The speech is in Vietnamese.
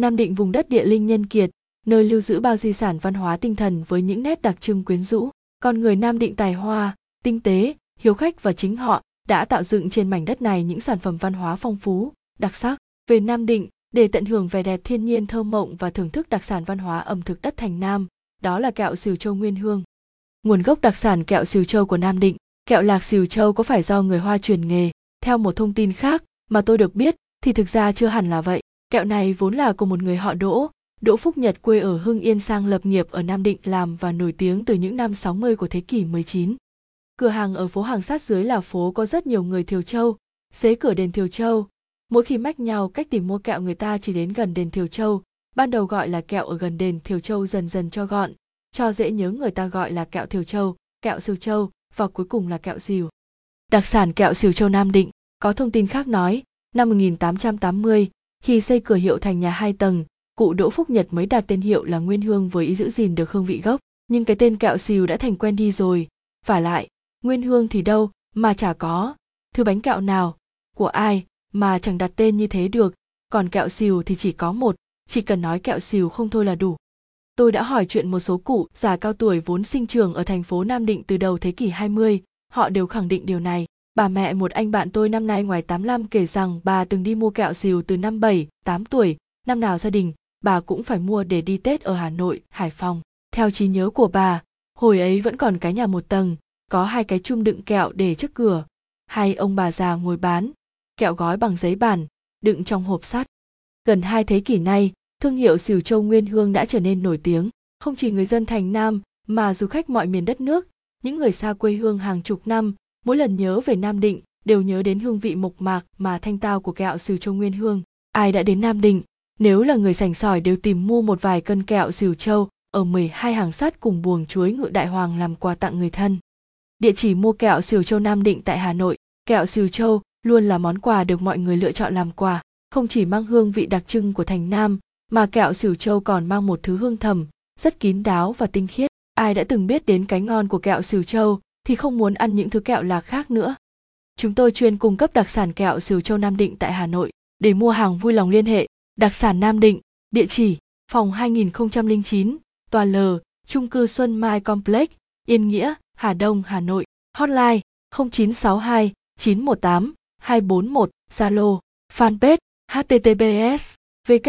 Nam Định vùng đất địa linh nhân kiệt, nơi lưu giữ bao di sản văn hóa tinh thần với những nét đặc trưng quyến rũ. Con người Nam Định tài hoa, tinh tế, hiếu khách và chính họ đã tạo dựng trên mảnh đất này những sản phẩm văn hóa phong phú, đặc sắc. Về Nam Định, để tận hưởng vẻ đẹp thiên nhiên thơ mộng và thưởng thức đặc sản văn hóa ẩm thực đất thành Nam, đó là kẹo xìu Châu Nguyên Hương. Nguồn gốc đặc sản kẹo xìu Châu của Nam Định, kẹo lạc xìu Châu có phải do người Hoa truyền nghề? Theo một thông tin khác mà tôi được biết thì thực ra chưa hẳn là vậy. Kẹo này vốn là của một người họ Đỗ, Đỗ Phúc Nhật quê ở Hưng Yên sang lập nghiệp ở Nam Định làm và nổi tiếng từ những năm 60 của thế kỷ 19. Cửa hàng ở phố hàng sát dưới là phố có rất nhiều người Thiều Châu, xế cửa đền Thiều Châu. Mỗi khi mách nhau cách tìm mua kẹo người ta chỉ đến gần đền Thiều Châu, ban đầu gọi là kẹo ở gần đền Thiều Châu dần dần cho gọn, cho dễ nhớ người ta gọi là kẹo Thiều Châu, kẹo Siêu Châu và cuối cùng là kẹo Siêu. Đặc sản kẹo Siêu Châu Nam Định, có thông tin khác nói, năm 1880, khi xây cửa hiệu thành nhà hai tầng, cụ Đỗ Phúc Nhật mới đặt tên hiệu là Nguyên Hương với ý giữ gìn được hương vị gốc, nhưng cái tên kẹo xìu đã thành quen đi rồi. Và lại, Nguyên Hương thì đâu mà chả có, thứ bánh kẹo nào, của ai mà chẳng đặt tên như thế được, còn kẹo xìu thì chỉ có một, chỉ cần nói kẹo xìu không thôi là đủ. Tôi đã hỏi chuyện một số cụ già cao tuổi vốn sinh trường ở thành phố Nam Định từ đầu thế kỷ 20, họ đều khẳng định điều này. Bà mẹ một anh bạn tôi năm nay ngoài 85 kể rằng bà từng đi mua kẹo xìu từ năm 7, 8 tuổi, năm nào gia đình, bà cũng phải mua để đi Tết ở Hà Nội, Hải Phòng. Theo trí nhớ của bà, hồi ấy vẫn còn cái nhà một tầng, có hai cái chum đựng kẹo để trước cửa. Hai ông bà già ngồi bán, kẹo gói bằng giấy bản, đựng trong hộp sắt. Gần hai thế kỷ nay, thương hiệu xìu châu Nguyên Hương đã trở nên nổi tiếng, không chỉ người dân thành Nam mà du khách mọi miền đất nước, những người xa quê hương hàng chục năm, mỗi lần nhớ về Nam Định đều nhớ đến hương vị mộc mạc mà thanh tao của kẹo xìu châu Nguyên Hương. Ai đã đến Nam Định, nếu là người sành sỏi đều tìm mua một vài cân kẹo xìu châu ở 12 hàng sắt cùng buồng chuối ngự đại hoàng làm quà tặng người thân. Địa chỉ mua kẹo xìu châu Nam Định tại Hà Nội, kẹo xìu châu luôn là món quà được mọi người lựa chọn làm quà, không chỉ mang hương vị đặc trưng của thành Nam, mà kẹo xỉu châu còn mang một thứ hương thầm, rất kín đáo và tinh khiết. Ai đã từng biết đến cái ngon của kẹo xỉu châu thì không muốn ăn những thứ kẹo lạc khác nữa. Chúng tôi chuyên cung cấp đặc sản kẹo Sửu châu Nam Định tại Hà Nội. Để mua hàng vui lòng liên hệ, đặc sản Nam Định, địa chỉ, phòng 2009, tòa L, trung cư Xuân Mai Complex, Yên Nghĩa, Hà Đông, Hà Nội. Hotline 0962 918 241, Zalo, fanpage https www